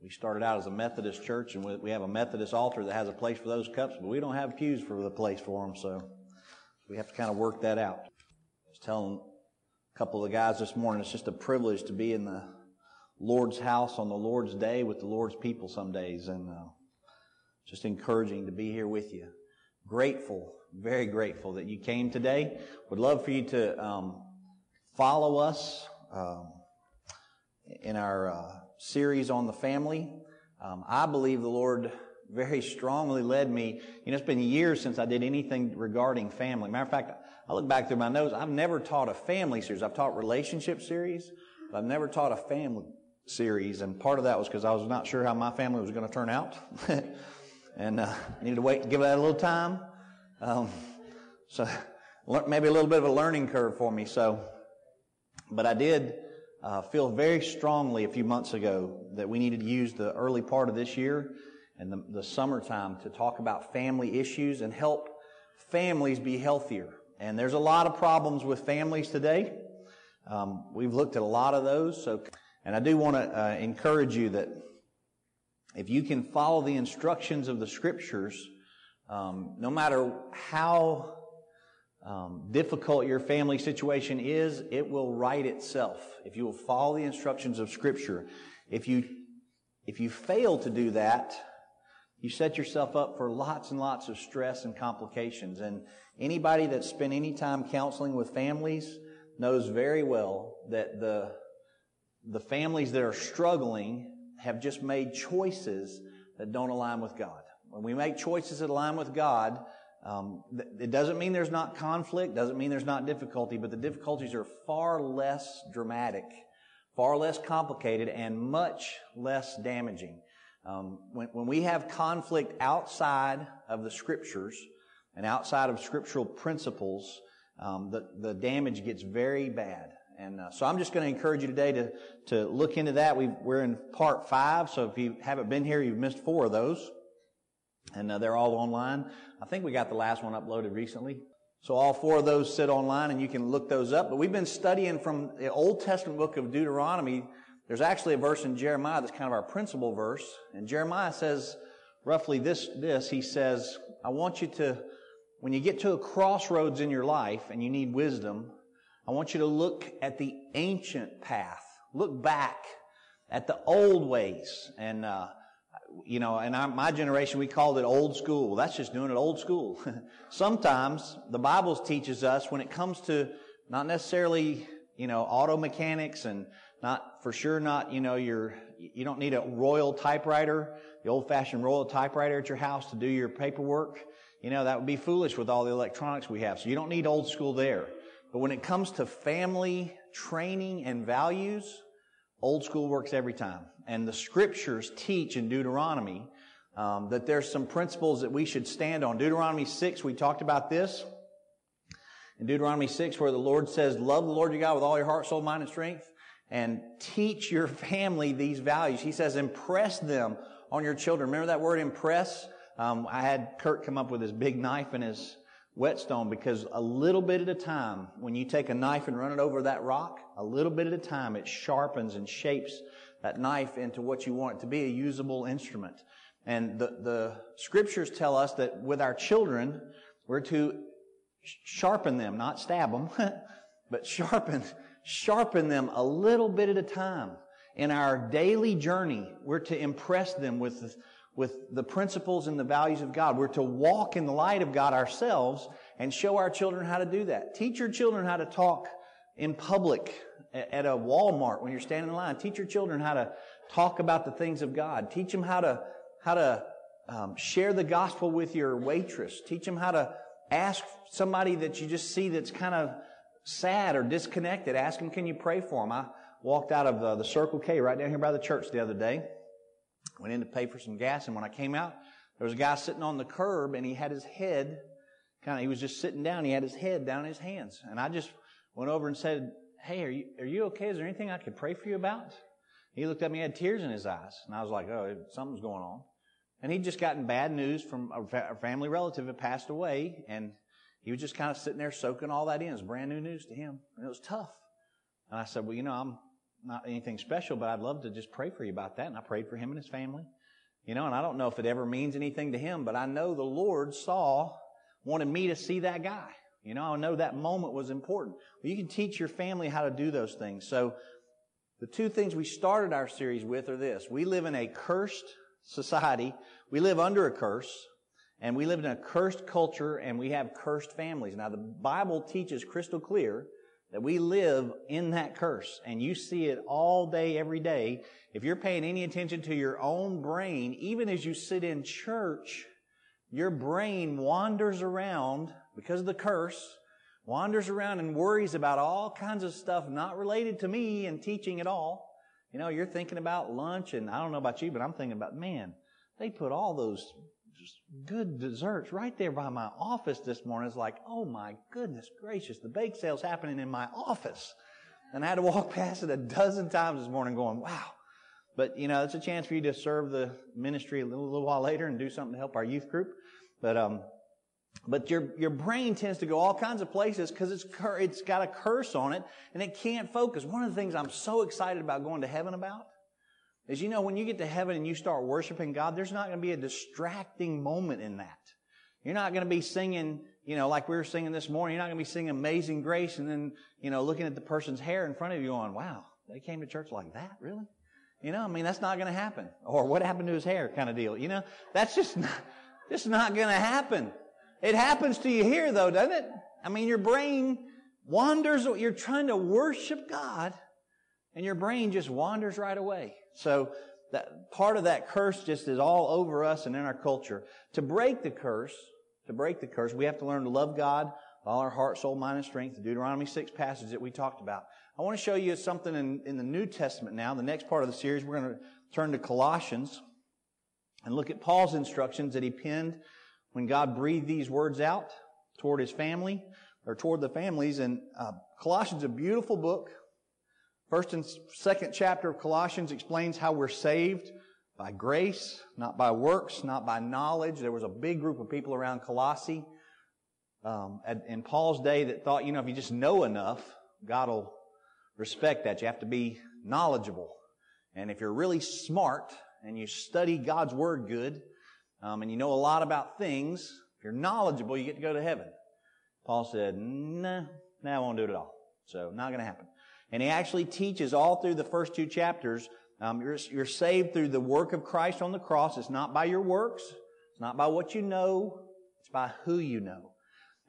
we started out as a Methodist church and we have a Methodist altar that has a place for those cups, but we don't have pews for the place for them, so we have to kind of work that out. I was telling a couple of the guys this morning, it's just a privilege to be in the Lord's house on the Lord's day with the Lord's people some days, and uh, just encouraging to be here with you. Grateful, very grateful that you came today. Would love for you to um, follow us um, in our uh, series on the family. Um, I believe the Lord very strongly led me. You know, it's been years since I did anything regarding family. Matter of fact, I look back through my notes. I've never taught a family series. I've taught relationship series, but I've never taught a family series. And part of that was because I was not sure how my family was going to turn out, and uh, needed to wait, give that a little time. Um, so maybe a little bit of a learning curve for me. So, but I did uh, feel very strongly a few months ago that we needed to use the early part of this year and the, the summertime to talk about family issues and help families be healthier. And there's a lot of problems with families today. Um, we've looked at a lot of those. So, and I do want to uh, encourage you that if you can follow the instructions of the scriptures, um, no matter how um, difficult your family situation is, it will right itself if you will follow the instructions of Scripture. If you if you fail to do that, you set yourself up for lots and lots of stress and complications. And anybody that's spent any time counseling with families knows very well that the the families that are struggling have just made choices that don't align with God. When we make choices that align with God, um, it doesn't mean there's not conflict, doesn't mean there's not difficulty, but the difficulties are far less dramatic, far less complicated, and much less damaging. Um, when, when we have conflict outside of the scriptures and outside of scriptural principles, um, the, the damage gets very bad. And uh, so I'm just going to encourage you today to, to look into that. we are in part five, so if you haven't been here, you've missed four of those. And uh, they're all online. I think we got the last one uploaded recently. So all four of those sit online and you can look those up. But we've been studying from the Old Testament book of Deuteronomy. There's actually a verse in Jeremiah that's kind of our principal verse. And Jeremiah says roughly this, this, he says, I want you to, when you get to a crossroads in your life and you need wisdom, I want you to look at the ancient path. Look back at the old ways and, uh, you know, and our, my generation, we called it old school. That's just doing it old school. Sometimes the Bible teaches us when it comes to not necessarily, you know, auto mechanics and not, for sure not, you know, your, you don't need a royal typewriter, the old fashioned royal typewriter at your house to do your paperwork. You know, that would be foolish with all the electronics we have. So you don't need old school there. But when it comes to family training and values, old school works every time and the scriptures teach in Deuteronomy um, that there's some principles that we should stand on. Deuteronomy 6, we talked about this. In Deuteronomy 6, where the Lord says, love the Lord your God with all your heart, soul, mind, and strength, and teach your family these values. He says, impress them on your children. Remember that word impress? Um, I had Kurt come up with his big knife and his whetstone because a little bit at a time, when you take a knife and run it over that rock, a little bit at a time, it sharpens and shapes that knife into what you want it to be, a usable instrument. And the, the scriptures tell us that with our children, we're to sharpen them, not stab them, but sharpen, sharpen them a little bit at a time. In our daily journey, we're to impress them with, with the principles and the values of God. We're to walk in the light of God ourselves and show our children how to do that. Teach your children how to talk in public at a Walmart when you're standing in line. Teach your children how to talk about the things of God. Teach them how to how to um, share the gospel with your waitress. Teach them how to ask somebody that you just see that's kind of sad or disconnected. Ask them, can you pray for them? I walked out of the, the Circle K right down here by the church the other day. Went in to pay for some gas, and when I came out, there was a guy sitting on the curb, and he had his head kind of. He was just sitting down. He had his head down in his hands, and I just went over and said, Hey, are you, are you okay? Is there anything I could pray for you about? He looked at me, he had tears in his eyes. And I was like, oh, something's going on. And he'd just gotten bad news from a family relative had passed away. And he was just kind of sitting there soaking all that in. It was brand new news to him. And it was tough. And I said, well, you know, I'm not anything special, but I'd love to just pray for you about that. And I prayed for him and his family. You know, and I don't know if it ever means anything to him, but I know the Lord saw, wanted me to see that guy. You know, I know that moment was important. Well, you can teach your family how to do those things. So the two things we started our series with are this. We live in a cursed society. We live under a curse. And we live in a cursed culture and we have cursed families. Now the Bible teaches crystal clear that we live in that curse and you see it all day, every day. If you're paying any attention to your own brain, even as you sit in church, your brain wanders around because of the curse, wanders around and worries about all kinds of stuff not related to me and teaching at all. You know, you're thinking about lunch and I don't know about you, but I'm thinking about, man, they put all those good desserts right there by my office this morning. It's like, oh my goodness gracious, the bake sale's happening in my office. And I had to walk past it a dozen times this morning going, wow. But, you know, it's a chance for you to serve the ministry a little, little while later and do something to help our youth group. But, um, but your, your brain tends to go all kinds of places because it's, cur- it's got a curse on it and it can't focus. One of the things I'm so excited about going to heaven about is you know, when you get to heaven and you start worshiping God, there's not going to be a distracting moment in that. You're not going to be singing, you know, like we were singing this morning. You're not going to be singing Amazing Grace and then, you know, looking at the person's hair in front of you going, wow, they came to church like that, really? You know, I mean, that's not going to happen. Or what happened to his hair kind of deal. You know, that's just not, just not going to happen. It happens to you here though, doesn't it? I mean, your brain wanders, you're trying to worship God and your brain just wanders right away. So that part of that curse just is all over us and in our culture. To break the curse, to break the curse, we have to learn to love God with all our heart, soul, mind, and strength. The Deuteronomy 6 passage that we talked about. I want to show you something in, in the New Testament now. The next part of the series, we're going to turn to Colossians and look at Paul's instructions that he penned when God breathed these words out toward his family or toward the families. And uh, Colossians, a beautiful book. First and second chapter of Colossians explains how we're saved by grace, not by works, not by knowledge. There was a big group of people around Colossae um, in Paul's day that thought, you know, if you just know enough, God will respect that. You have to be knowledgeable. And if you're really smart and you study God's Word good, um, and you know a lot about things, if you're knowledgeable, you get to go to heaven. Paul said, nah, nah, I won't do it at all. So, not going to happen. And he actually teaches all through the first two chapters. Um, you're, you're saved through the work of Christ on the cross. It's not by your works. It's not by what you know. It's by who you know.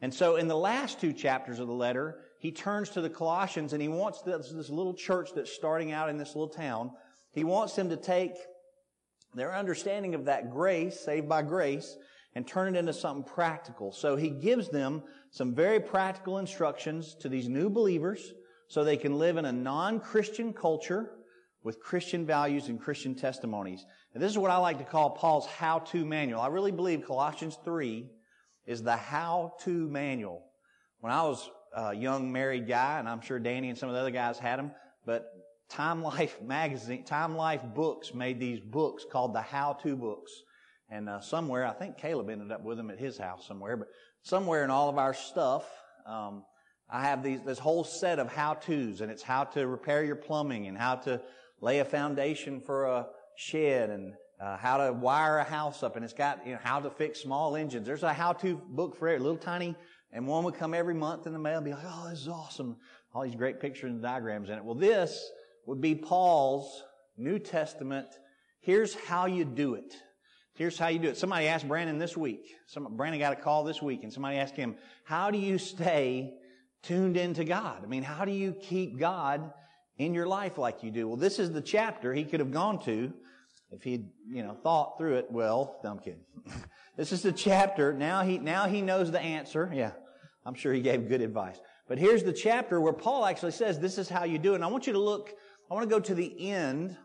And so in the last two chapters of the letter, he turns to the Colossians and he wants this, this little church that's starting out in this little town. He wants them to take their understanding of that grace, saved by grace, and turn it into something practical. So he gives them some very practical instructions to these new believers so they can live in a non-Christian culture with Christian values and Christian testimonies. And this is what I like to call Paul's how-to manual. I really believe Colossians 3 is the how-to manual. When I was a young married guy, and I'm sure Danny and some of the other guys had them, but Time Life magazine, Time Life books made these books called the how-to books. And uh, somewhere, I think Caleb ended up with them at his house somewhere, but somewhere in all of our stuff, um, I have these, this whole set of how-tos and it's how to repair your plumbing and how to lay a foundation for a shed and uh, how to wire a house up and it's got, you know, how to fix small engines. There's a how-to book for it, little tiny, and one would come every month in the mail and be like, oh, this is awesome. All these great pictures and diagrams in it. Well, this would be Paul's New Testament. Here's how you do it. Here's how you do it. Somebody asked Brandon this week. Some, Brandon got a call this week and somebody asked him, how do you stay tuned into God. I mean, how do you keep God in your life like you do? Well, this is the chapter he could have gone to if he'd, you know, thought through it well. No, I'm kidding. this is the chapter. Now he, now he knows the answer. Yeah. I'm sure he gave good advice. But here's the chapter where Paul actually says, this is how you do it. And I want you to look, I want to go to the end.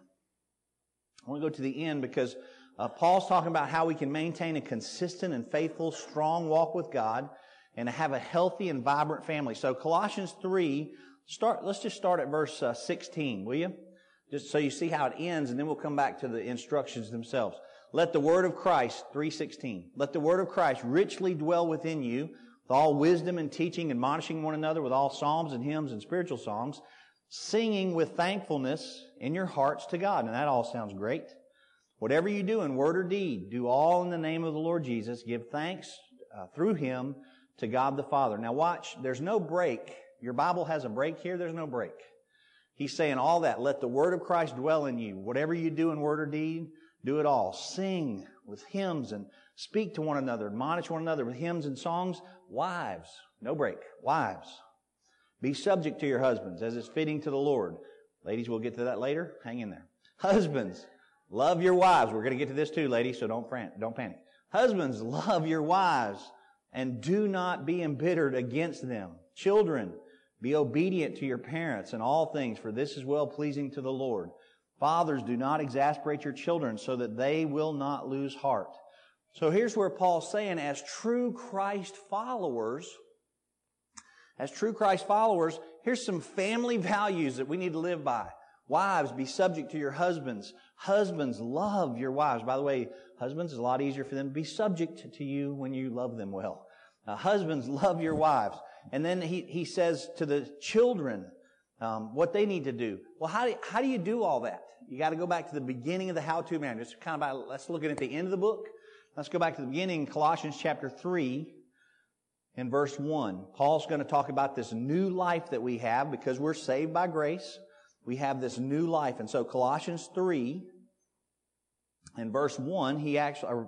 I want to go to the end because uh, Paul's talking about how we can maintain a consistent and faithful, strong walk with God and have a healthy and vibrant family. So Colossians 3, start, let's just start at verse uh, 16, will you? Just so you see how it ends and then we'll come back to the instructions themselves. Let the word of Christ, 316, let the word of Christ richly dwell within you with all wisdom and teaching, admonishing one another with all psalms and hymns and spiritual songs, singing with thankfulness in your hearts to God. And that all sounds great. Whatever you do in word or deed, do all in the name of the Lord Jesus. Give thanks uh, through Him to God the Father. Now watch, there's no break. Your Bible has a break here, there's no break. He's saying all that. Let the word of Christ dwell in you. Whatever you do in word or deed, do it all. Sing with hymns and speak to one another, admonish one another with hymns and songs. Wives, no break. Wives, be subject to your husbands as is fitting to the Lord. Ladies, we'll get to that later. Hang in there. Husbands, love your wives. We're going to get to this too, ladies, so don't, don't panic. Husbands, love your wives and do not be embittered against them. Children, be obedient to your parents in all things, for this is well pleasing to the Lord. Fathers, do not exasperate your children so that they will not lose heart. So here's where Paul's saying, as true Christ followers, as true Christ followers, here's some family values that we need to live by. Wives, be subject to your husbands. Husbands, love your wives. By the way, husbands, it's a lot easier for them to be subject to you when you love them well. Uh, husbands, love your wives. And then he, he says to the children um, what they need to do. Well, how do, how do you do all that? You got to go back to the beginning of the how-to manual. Just kind of about, let's look at the end of the book. Let's go back to the beginning, Colossians chapter 3 and verse 1. Paul's going to talk about this new life that we have because we're saved by grace. We have this new life. And so Colossians 3 and verse 1, he actually,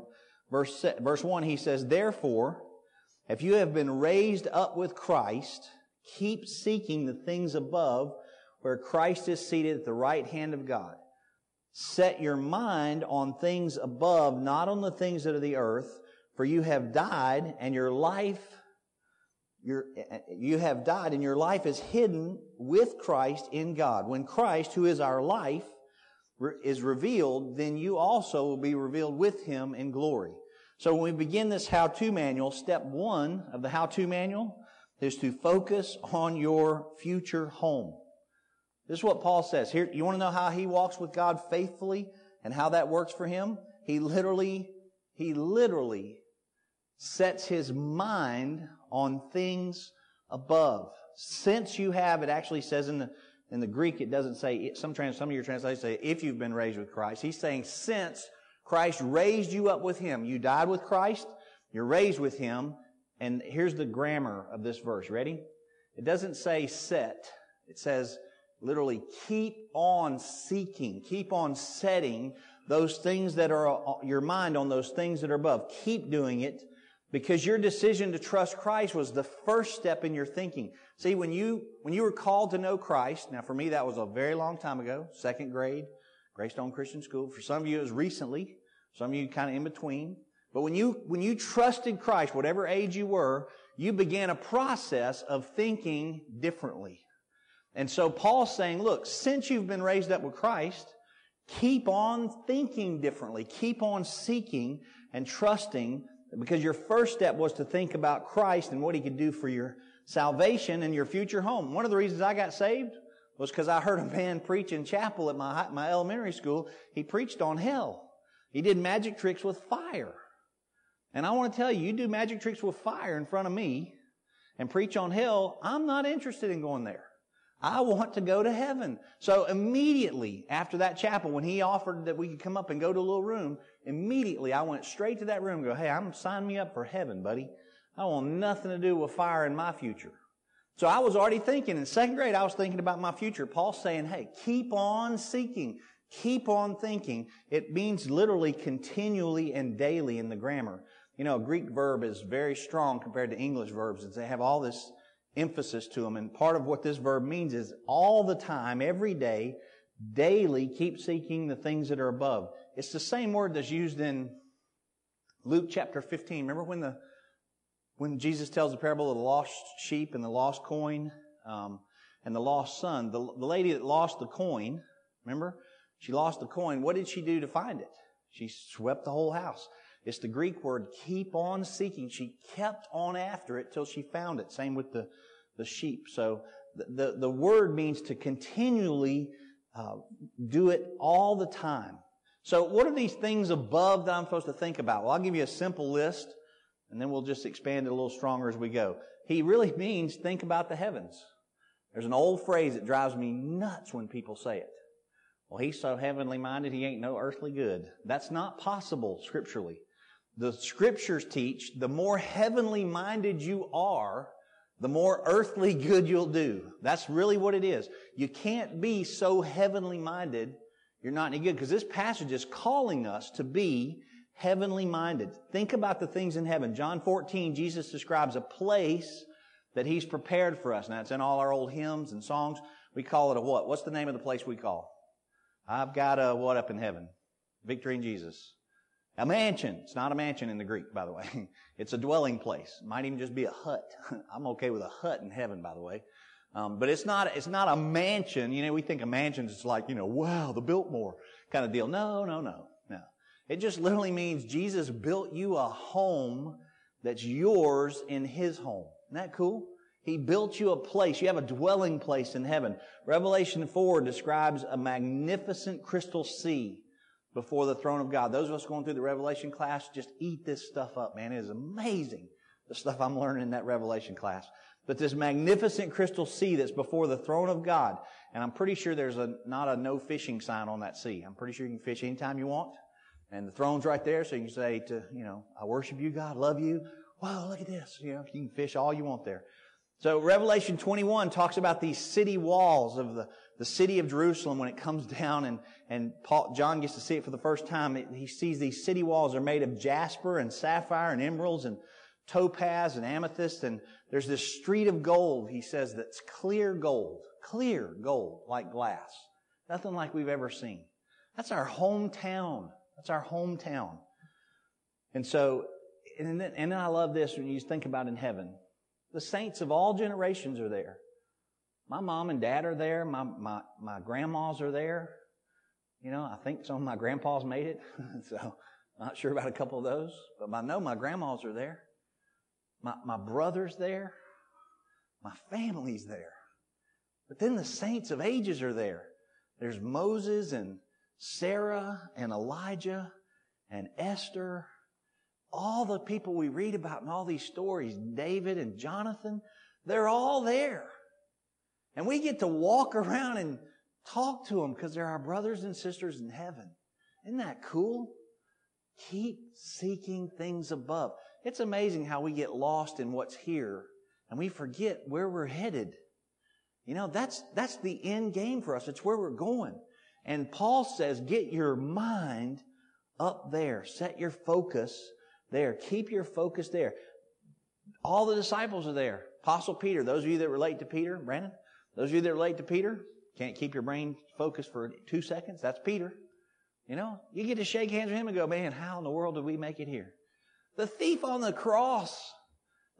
verse, verse 1, he says, Therefore, if you have been raised up with Christ, keep seeking the things above where Christ is seated at the right hand of God. Set your mind on things above, not on the things that are the earth, for you have died and your life, your, you have died and your life is hidden with Christ in God. When Christ, who is our life, is revealed, then you also will be revealed with him in glory. So when we begin this how-to manual, step one of the how-to manual is to focus on your future home. This is what Paul says. Here, you want to know how he walks with God faithfully and how that works for him? He literally, he literally sets his mind on things above. Since you have, it actually says in the, in the Greek, it doesn't say, some, trans, some of your translations say, if you've been raised with Christ. He's saying, since Christ raised you up with Him. You died with Christ. You're raised with Him. And here's the grammar of this verse. Ready? It doesn't say set. It says literally keep on seeking, keep on setting those things that are your mind on those things that are above. Keep doing it because your decision to trust Christ was the first step in your thinking. See, when you, when you were called to know Christ, now for me that was a very long time ago, second grade, Greystone Christian School. For some of you, it was recently. Some of you kind of in between. But when you, when you trusted Christ, whatever age you were, you began a process of thinking differently. And so Paul's saying, look, since you've been raised up with Christ, keep on thinking differently. Keep on seeking and trusting because your first step was to think about Christ and what he could do for your salvation and your future home. One of the reasons I got saved was because I heard a man preach in chapel at my, my elementary school. He preached on hell. He did magic tricks with fire. And I want to tell you, you do magic tricks with fire in front of me and preach on hell, I'm not interested in going there. I want to go to heaven. So immediately after that chapel, when he offered that we could come up and go to a little room, immediately I went straight to that room and go, hey, I'm signing me up for heaven, buddy. I want nothing to do with fire in my future. So I was already thinking in second grade, I was thinking about my future. Paul's saying, hey, keep on seeking. Keep on thinking. It means literally continually and daily in the grammar. You know, a Greek verb is very strong compared to English verbs. They have all this emphasis to them. And part of what this verb means is all the time, every day, daily, keep seeking the things that are above. It's the same word that's used in Luke chapter 15. Remember when the when Jesus tells the parable of the lost sheep and the lost coin um, and the lost son, the, the lady that lost the coin, remember, she lost the coin. What did she do to find it? She swept the whole house. It's the Greek word keep on seeking. She kept on after it till she found it. Same with the, the sheep. So the, the, the word means to continually uh, do it all the time. So what are these things above that I'm supposed to think about? Well, I'll give you a simple list and then we'll just expand it a little stronger as we go. He really means think about the heavens. There's an old phrase that drives me nuts when people say it. Well, he's so heavenly minded, he ain't no earthly good. That's not possible scripturally. The scriptures teach the more heavenly minded you are, the more earthly good you'll do. That's really what it is. You can't be so heavenly minded, you're not any good. Because this passage is calling us to be heavenly minded. Think about the things in heaven. John 14, Jesus describes a place that He's prepared for us. Now, it's in all our old hymns and songs. We call it a what? What's the name of the place we call? I've got a what up in heaven? Victory in Jesus. A mansion. It's not a mansion in the Greek, by the way. It's a dwelling place. It might even just be a hut. I'm okay with a hut in heaven, by the way. Um, but it's not, it's not a mansion. You know, we think of mansions, it's like, you know, wow, the Biltmore kind of deal. No, no, no, no. It just literally means Jesus built you a home that's yours in His home. Isn't that cool? He built you a place. You have a dwelling place in heaven. Revelation 4 describes a magnificent crystal sea before the throne of God. Those of us going through the Revelation class, just eat this stuff up, man. It is amazing, the stuff I'm learning in that Revelation class. But this magnificent crystal sea that's before the throne of God, and I'm pretty sure there's a, not a no fishing sign on that sea. I'm pretty sure you can fish anytime you want. And the throne's right there, so you can say to, you know, I worship you, God, love you. Wow, look at this. You know, you can fish all you want there. So Revelation 21 talks about these city walls of the, the city of Jerusalem when it comes down and, and Paul, John gets to see it for the first time. He sees these city walls are made of jasper and sapphire and emeralds and topaz and amethyst. And there's this street of gold, he says, that's clear gold, clear gold like glass. Nothing like we've ever seen. That's our hometown. That's our hometown. And so, and then, and then I love this when you think about in heaven. The saints of all generations are there. My mom and dad are there. My, my, my grandmas are there. You know, I think some of my grandpas made it. so, not sure about a couple of those, but I know my grandmas are there. My, my brother's there. My family's there. But then the saints of ages are there. There's Moses and Sarah and Elijah and Esther. All the people we read about in all these stories, David and Jonathan, they're all there. And we get to walk around and talk to them because they're our brothers and sisters in heaven. Isn't that cool? Keep seeking things above. It's amazing how we get lost in what's here and we forget where we're headed. You know, that's, that's the end game for us. It's where we're going. And Paul says, get your mind up there. Set your focus there. Keep your focus there. All the disciples are there. Apostle Peter, those of you that relate to Peter, Brandon, those of you that relate to Peter, can't keep your brain focused for two seconds. That's Peter. You know, you get to shake hands with him and go, man, how in the world did we make it here? The thief on the cross,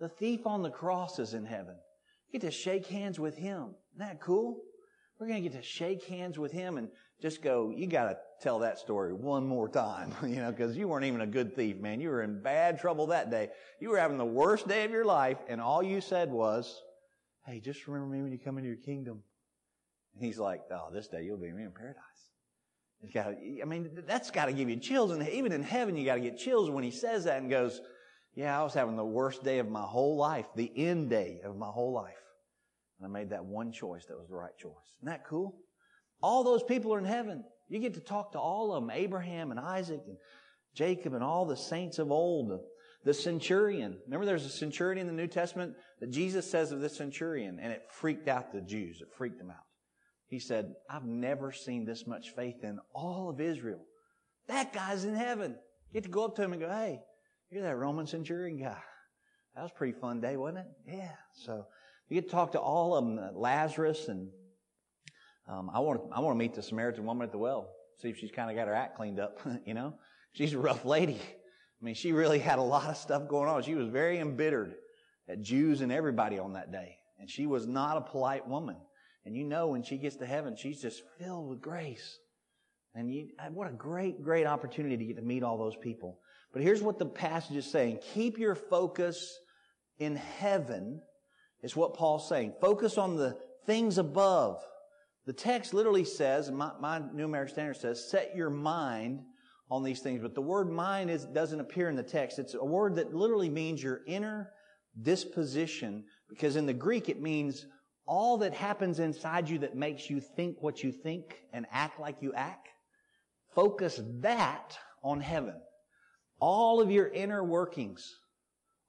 the thief on the cross is in heaven. You get to shake hands with him. Isn't that cool? We're going to get to shake hands with him and just go, you got to tell that story one more time, you know, because you weren't even a good thief, man. You were in bad trouble that day. You were having the worst day of your life, and all you said was, hey, just remember me when you come into your kingdom. And he's like, oh, this day you'll be me in paradise. It's got I mean, that's got to give you chills. And even in heaven, you got to get chills when he says that and goes, yeah, I was having the worst day of my whole life, the end day of my whole life. And I made that one choice that was the right choice. Isn't that cool? All those people are in heaven. You get to talk to all of them, Abraham and Isaac and Jacob and all the saints of old. The centurion. Remember there's a centurion in the New Testament that Jesus says of this centurion, and it freaked out the Jews. It freaked them out. He said, I've never seen this much faith in all of Israel. That guy's in heaven. You get to go up to him and go, hey, you're that Roman centurion guy. That was a pretty fun day, wasn't it? Yeah. So you get to talk to all of them, uh, Lazarus, and um, I want I want to meet the Samaritan woman at the well, see if she's kind of got her act cleaned up. you know, she's a rough lady. I mean, she really had a lot of stuff going on. She was very embittered at Jews and everybody on that day, and she was not a polite woman. And you know, when she gets to heaven, she's just filled with grace. And you, what a great, great opportunity to get to meet all those people. But here's what the passage is saying. Keep your focus in heaven is what Paul's saying. Focus on the things above. The text literally says, my, my New American Standard says, set your mind on these things. But the word mind is, doesn't appear in the text. It's a word that literally means your inner disposition because in the Greek it means all that happens inside you that makes you think what you think and act like you act, focus that on heaven. All of your inner workings,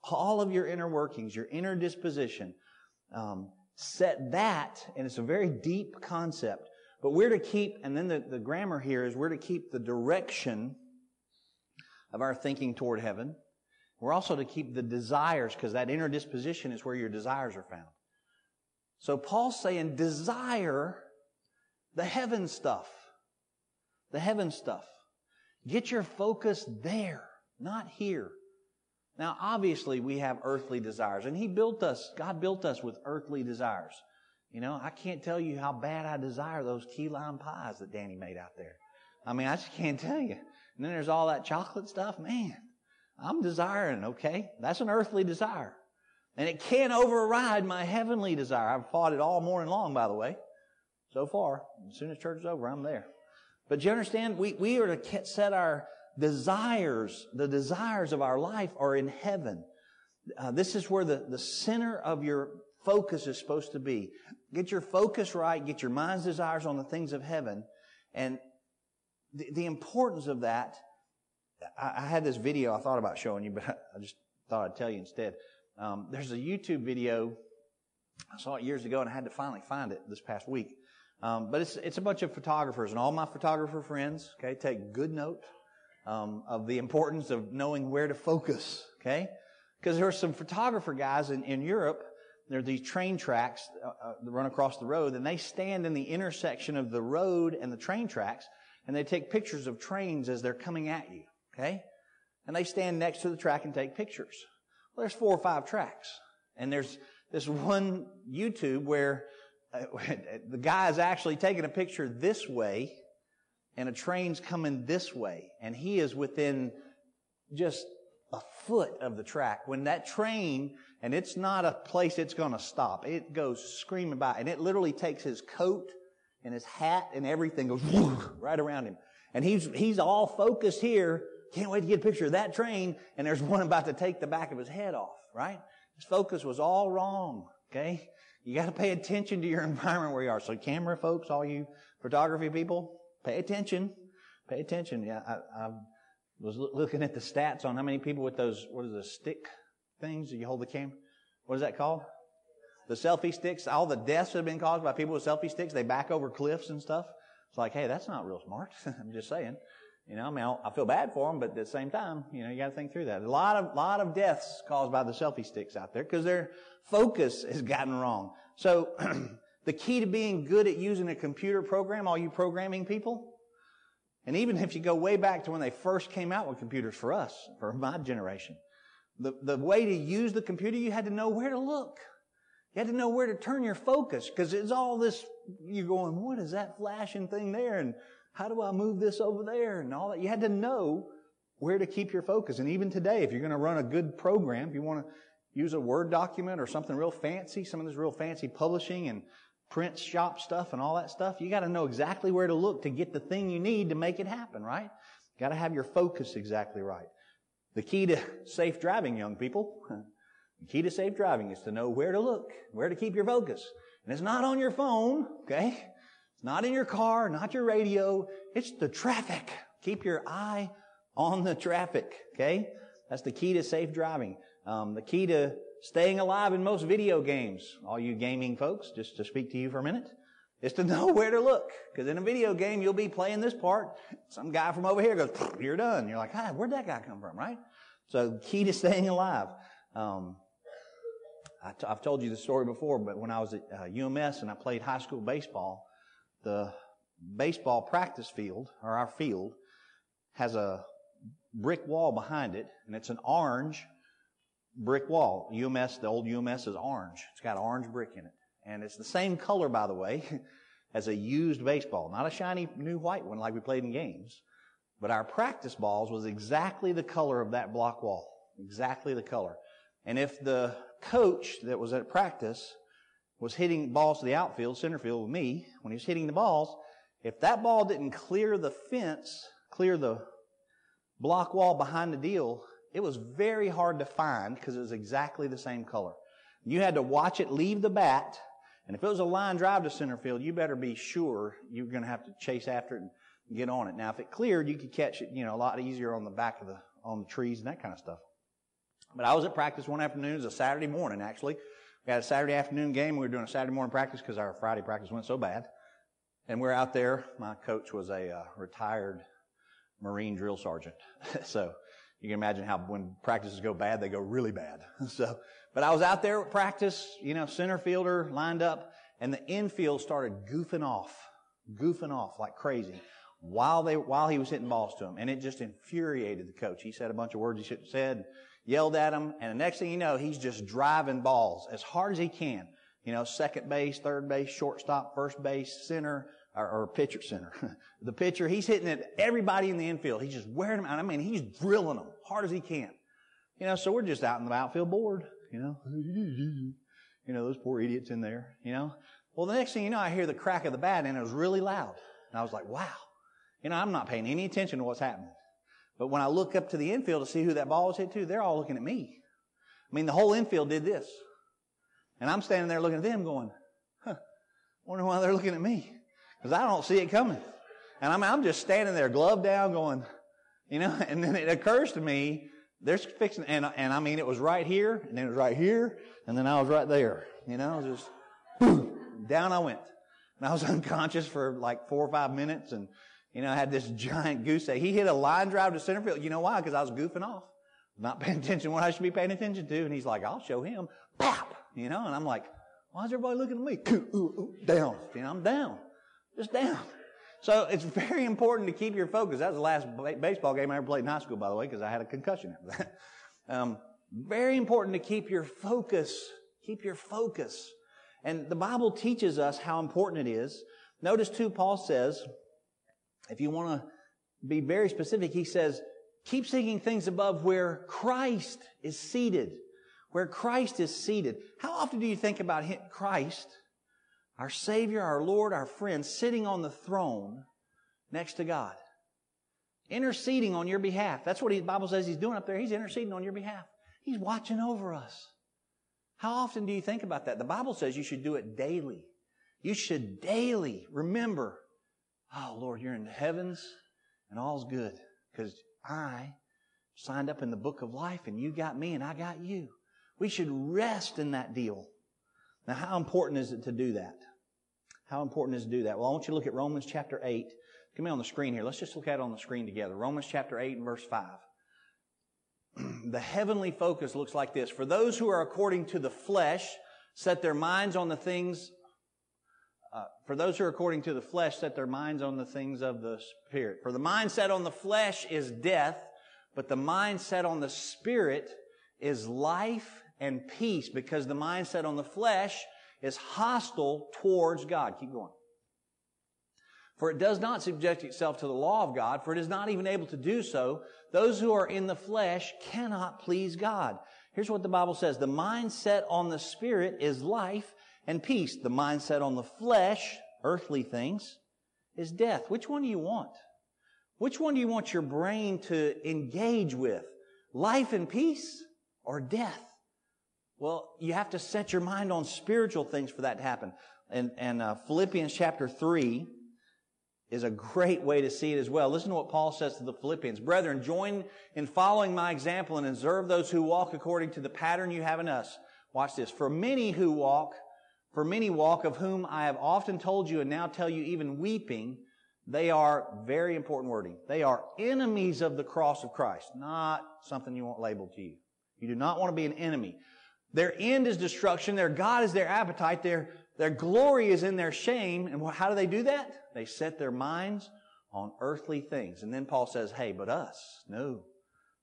all of your inner workings, your inner disposition, um, set that, and it's a very deep concept, but we're to keep, and then the, the grammar here is we're to keep the direction of our thinking toward heaven. We're also to keep the desires, because that inner disposition is where your desires are found. So Paul's saying, desire the heaven stuff. The heaven stuff. Get your focus there, not here. Now, obviously, we have earthly desires, and He built us, God built us with earthly desires. You know, I can't tell you how bad I desire those key lime pies that Danny made out there. I mean, I just can't tell you. And then there's all that chocolate stuff. Man, I'm desiring, okay? That's an earthly desire. And it can't override my heavenly desire. I've fought it all morning long, by the way. So far. As soon as church is over, I'm there. But you understand, we, we are to set our desires, the desires of our life are in heaven. Uh, this is where the, the center of your focus is supposed to be. Get your focus right, get your mind's desires on the things of heaven. And the, the importance of that, I, I, had this video I thought about showing you, but I just thought I'd tell you instead. Um, there's a YouTube video. I saw it years ago and I had to finally find it this past week. Um, but it's, it's a bunch of photographers and all my photographer friends, okay, take good note um, of the importance of knowing where to focus, okay? Because there are some photographer guys in, in Europe, there are these train tracks uh, uh, that run across the road, and they stand in the intersection of the road and the train tracks, and they take pictures of trains as they're coming at you, okay? And they stand next to the track and take pictures. Well, there's four or five tracks, and there's this one YouTube where uh, the guy is actually taking a picture this way, and a train's coming this way, and he is within just a foot of the track. When that train, and it's not a place it's going to stop, it goes screaming by, and it literally takes his coat and his hat and everything goes right around him. And he's, he's all focused here. Can't wait to get a picture of that train. And there's one about to take the back of his head off, right? His focus was all wrong, okay? You got to pay attention to your environment where you are. So camera folks, all you photography people, Pay attention. Pay attention. Yeah, I, I was looking at the stats on how many people with those, what is the stick things you hold the camera? What is that called? The selfie sticks. All the deaths have been caused by people with selfie sticks. They back over cliffs and stuff. It's like, hey, that's not real smart. I'm just saying. You know, I mean, I feel bad for them, but at the same time, you know, you got to think through that. A lot of, lot of deaths caused by the selfie sticks out there because their focus has gotten wrong. So The key to being good at using a computer program, all you programming people, and even if you go way back to when they first came out with computers for us, for my generation, the, the way to use the computer, you had to know where to look. You had to know where to turn your focus because it's all this, you're going, what is that flashing thing there? And how do I move this over there? And all that. You had to know where to keep your focus. And even today, if you're going to run a good program, if you want to use a Word document or something real fancy, some of this real fancy publishing and print shop stuff and all that stuff, you got to know exactly where to look to get the thing you need to make it happen, right? Got to have your focus exactly right. The key to safe driving, young people, the key to safe driving is to know where to look, where to keep your focus. And it's not on your phone, okay? It's not in your car, not your radio. It's the traffic. Keep your eye on the traffic, okay? That's the key to safe driving. Um, the key to staying alive in most video games, all you gaming folks, just to speak to you for a minute, is to know where to look. Because in a video game, you'll be playing this part. Some guy from over here goes, you're done. You're like, hi, where'd that guy come from, right? So key to staying alive. Um, i t- I've told you the story before, but when I was at uh, UMS and I played high school baseball, the baseball practice field, or our field, has a brick wall behind it, and it's an orange brick wall. UMS, the old UMS is orange. It's got orange brick in it. And it's the same color, by the way, as a used baseball. Not a shiny new white one like we played in games. But our practice balls was exactly the color of that block wall. Exactly the color. And if the coach that was at practice was hitting balls to the outfield, center field with me, when he was hitting the balls, if that ball didn't clear the fence, clear the block wall behind the deal, it was very hard to find because it was exactly the same color. You had to watch it leave the bat And if it was a line drive to center field, you better be sure you're going to have to chase after it and get on it. Now, if it cleared, you could catch it, you know, a lot easier on the back of the, on the trees and that kind of stuff. But I was at practice one afternoon. It was a Saturday morning, actually. We had a Saturday afternoon game. We were doing a Saturday morning practice because our Friday practice went so bad. And we're out there. My coach was a uh, retired Marine drill sergeant. so you can imagine how when practices go bad, they go really bad. so, but I was out there at practice, you know, center fielder lined up, and the infield started goofing off, goofing off like crazy while they while he was hitting balls to him, and it just infuriated the coach. He said a bunch of words he shouldn't have said, yelled at him, and the next thing you know, he's just driving balls as hard as he can. You know, second base, third base, shortstop, first base, center, or, or pitcher center. the pitcher, he's hitting at everybody in the infield. He's just wearing them out. I mean, he's drilling them hard as he can. You know, so we're just out in the outfield board, you know. You know, those poor idiots in there, you know. Well, the next thing you know, I hear the crack of the bat and it was really loud. And I was like, wow. You know, I'm not paying any attention to what's happening. But when I look up to the infield to see who that ball was hit to, they're all looking at me. I mean, the whole infield did this. And I'm standing there looking at them going, huh, wonder why they're looking at me. Because I don't see it coming. And I'm, I'm just standing there, glove down, going, you know, and then it occurs to me, there's fixing, and, and I mean, it was right here, and then it was right here, and then I was right there. You know, just, boom, down I went. And I was unconscious for like four or five minutes, and, you know, I had this giant goose egg. He hit a line drive to center field. You know why? Because I was goofing off. Not paying attention what I should be paying attention to. And he's like, I'll show him. Pop! You know, and I'm like, why is everybody looking at me? Ooh, ooh, ooh, down. You know, I'm down. Just down. So it's very important to keep your focus. That was the last baseball game I ever played in high school, by the way, because I had a concussion after that. Um, very important to keep your focus. Keep your focus. And the Bible teaches us how important it is. Notice too, Paul says, if you want to be very specific, he says, keep seeking things above where Christ is seated. Where Christ is seated. How often do you think about Christ our Savior, our Lord, our friend, sitting on the throne next to God. Interceding on your behalf. That's what the Bible says He's doing up there. He's interceding on your behalf. He's watching over us. How often do you think about that? The Bible says you should do it daily. You should daily remember, oh Lord, you're in the heavens and all's good because I signed up in the book of life and you got me and I got you. We should rest in that deal. Now, how important is it to do that? How important is to do that? Well, I want you to look at Romans chapter 8. Come me on the screen here. Let's just look at it on the screen together. Romans chapter 8 and verse 5. the heavenly focus looks like this. For those who are according to the flesh, set their minds on the things uh, for those who are according to the flesh, set their minds on the things of the Spirit. For the mind set on the flesh is death, but the mind set on the Spirit is life and peace, because the mind set on the flesh is hostile towards God. Keep going. For it does not subject itself to the law of God, for it is not even able to do so. Those who are in the flesh cannot please God. Here's what the Bible says. The mind set on the Spirit is life and peace. The mind set on the flesh, earthly things, is death. Which one do you want? Which one do you want your brain to engage with? Life and peace or death? Well, you have to set your mind on spiritual things for that to happen. And, and uh, Philippians chapter 3 is a great way to see it as well. Listen to what Paul says to the Philippians. Brethren, join in following my example and observe those who walk according to the pattern you have in us. Watch this. For many who walk, for many walk of whom I have often told you and now tell you even weeping, they are very important wording. They are enemies of the cross of Christ, not something you want labeled to you. You do not want to be an enemy. Their end is destruction. Their God is their appetite. Their, their glory is in their shame. And how do they do that? They set their minds on earthly things. And then Paul says, hey, but us. No,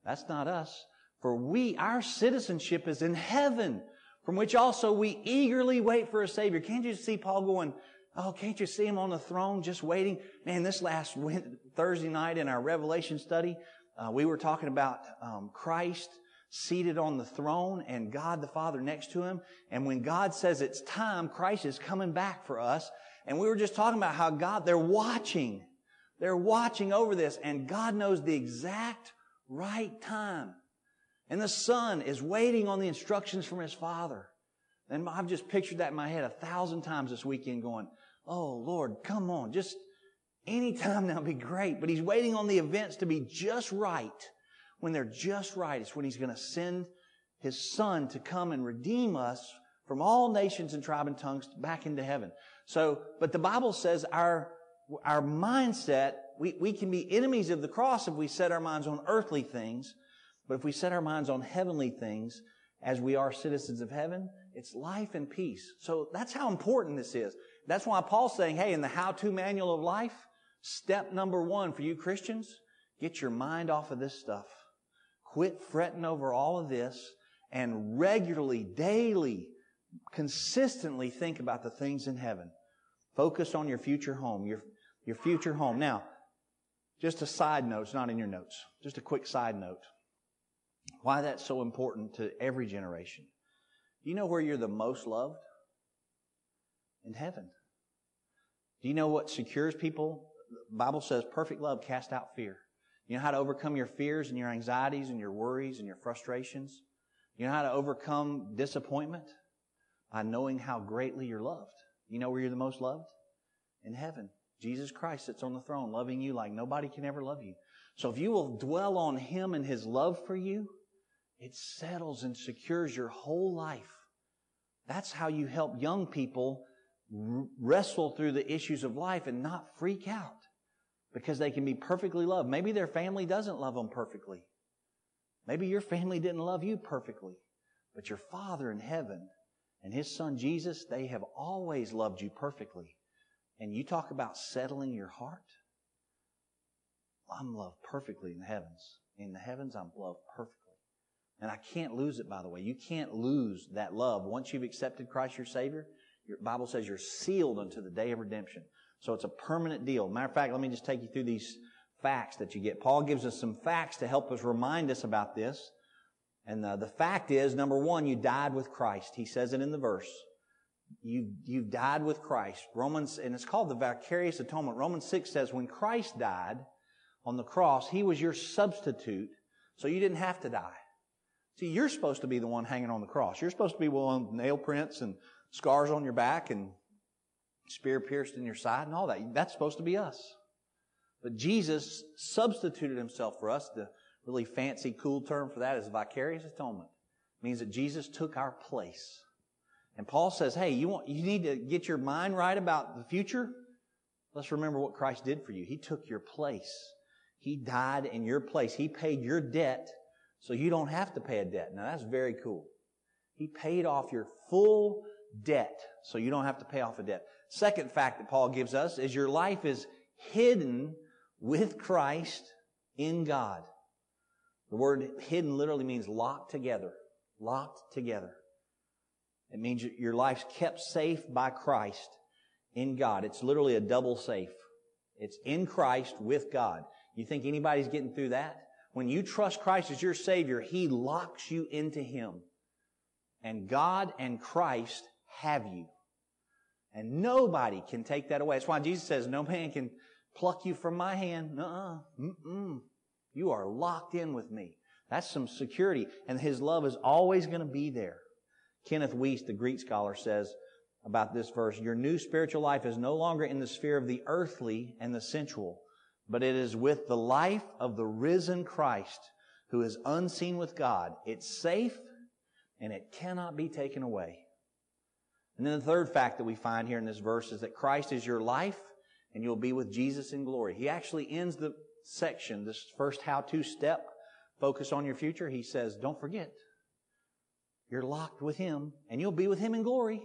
that's not us. For we, our citizenship is in heaven, from which also we eagerly wait for a Savior. Can't you see Paul going, Oh, can't you see him on the throne just waiting? Man, this last Thursday night in our Revelation study, uh, we were talking about um, Christ seated on the throne and God the Father next to him. And when God says it's time, Christ is coming back for us. And we were just talking about how God, they're watching. They're watching over this and God knows the exact right time. And the son is waiting on the instructions from his father. And I've just pictured that in my head a thousand times this weekend going, Oh Lord, come on, just anytime now would be great. But He's waiting on the events to be just right. When they're just right, it's when He's going to send His Son to come and redeem us from all nations and tribe and tongues back into heaven. So, but the Bible says our, our mindset, we, we can be enemies of the cross if we set our minds on earthly things, but if we set our minds on heavenly things, as we are citizens of heaven, it's life and peace. So that's how important this is. That's why Paul's saying, hey, in the how-to manual of life, step number one for you Christians, get your mind off of this stuff. Quit fretting over all of this and regularly, daily, consistently think about the things in heaven. Focus on your future home, your, your future home. Now, just a side note, it's not in your notes. Just a quick side note. Why that's so important to every generation. Do you know where you're the most loved? In heaven. Do you know what secures people? The Bible says perfect love casts out fear. You know how to overcome your fears and your anxieties and your worries and your frustrations? You know how to overcome disappointment? By knowing how greatly you're loved. You know where you're the most loved? In heaven. Jesus Christ sits on the throne loving you like nobody can ever love you. So if you will dwell on Him and His love for you, it settles and secures your whole life. That's how you help young people wrestle through the issues of life and not freak out because they can be perfectly loved. Maybe their family doesn't love them perfectly. Maybe your family didn't love you perfectly, but your Father in heaven and His Son Jesus, they have always loved you perfectly. And you talk about settling your heart. I'm loved perfectly in the heavens. In the heavens, I'm loved perfectly. And I can't lose it, by the way. You can't lose that love. Once you've accepted Christ your Savior, your Bible says you're sealed unto the day of redemption. So it's a permanent deal. Matter of fact, let me just take you through these facts that you get. Paul gives us some facts to help us remind us about this. And the, the fact is, number one, you died with Christ. He says it in the verse. You, you died with Christ. Romans, and it's called the vicarious atonement. Romans 6 says when Christ died on the cross, He was your substitute, so you didn't have to die. See, you're supposed to be the one hanging on the cross. You're supposed to be one with nail prints and scars on your back and spear pierced in your side and all that. That's supposed to be us. But Jesus substituted himself for us. The really fancy, cool term for that is vicarious atonement. It means that Jesus took our place. And Paul says, hey, you want, you need to get your mind right about the future? Let's remember what Christ did for you. He took your place. He died in your place. He paid your debt so you don't have to pay a debt. Now that's very cool. He paid off your full debt so you don't have to pay off a debt. Second fact that Paul gives us is your life is hidden with Christ in God. The word hidden literally means locked together. Locked together. It means your life's kept safe by Christ in God. It's literally a double safe. It's in Christ with God. You think anybody's getting through that? When you trust Christ as your Savior, He locks you into Him. And God and Christ have you. And nobody can take that away. That's why Jesus says, no man can pluck you from my hand. uh Mm-mm. You are locked in with me. That's some security. And His love is always going to be there. Kenneth Wuest, the Greek scholar, says about this verse, your new spiritual life is no longer in the sphere of the earthly and the sensual, but it is with the life of the risen Christ who is unseen with God. It's safe and it cannot be taken away. And then the third fact that we find here in this verse is that Christ is your life and you'll be with Jesus in glory. He actually ends the section, this first how-to step, focus on your future. He says, don't forget, you're locked with Him and you'll be with Him in glory.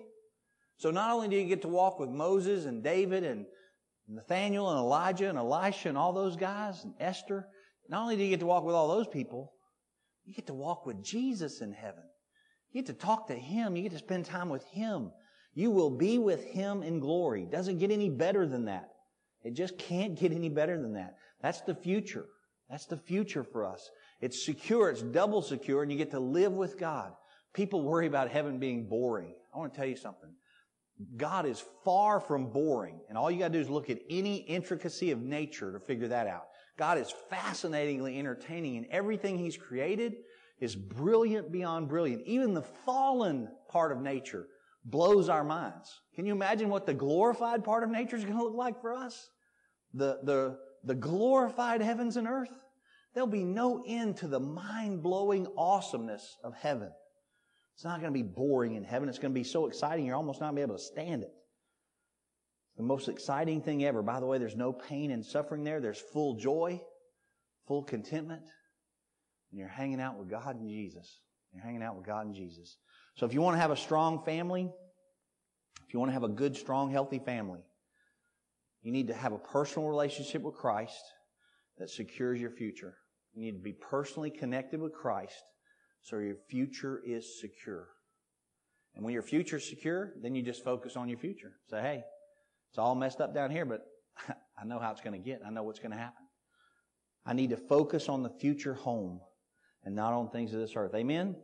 So not only do you get to walk with Moses and David and Nathaniel and Elijah and Elisha and all those guys and Esther. Not only do you get to walk with all those people, you get to walk with Jesus in heaven. You get to talk to Him. You get to spend time with Him. You will be with Him in glory. Doesn't get any better than that. It just can't get any better than that. That's the future. That's the future for us. It's secure. It's double secure and you get to live with God. People worry about heaven being boring. I want to tell you something. God is far from boring. And all you gotta do is look at any intricacy of nature to figure that out. God is fascinatingly entertaining and everything He's created. is brilliant beyond brilliant. Even the fallen part of nature blows our minds. Can you imagine what the glorified part of nature is going to look like for us? The, the, the glorified heavens and earth? There'll be no end to the mind blowing awesomeness of heaven. It's not going to be boring in heaven. It's going to be so exciting you're almost not going to be able to stand it. The most exciting thing ever. By the way, there's no pain and suffering there. There's full joy, full contentment. And you're hanging out with God and Jesus. You're hanging out with God and Jesus. So if you want to have a strong family, if you want to have a good, strong, healthy family, you need to have a personal relationship with Christ that secures your future. You need to be personally connected with Christ so your future is secure. And when your future is secure, then you just focus on your future. Say, hey, it's all messed up down here, but I know how it's going to get. I know what's going to happen. I need to focus on the future home and not on things of this earth. Amen?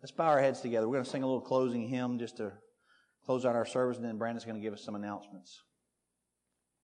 Let's bow our heads together. We're going to sing a little closing hymn just to close out our service, and then Brandon's going to give us some announcements.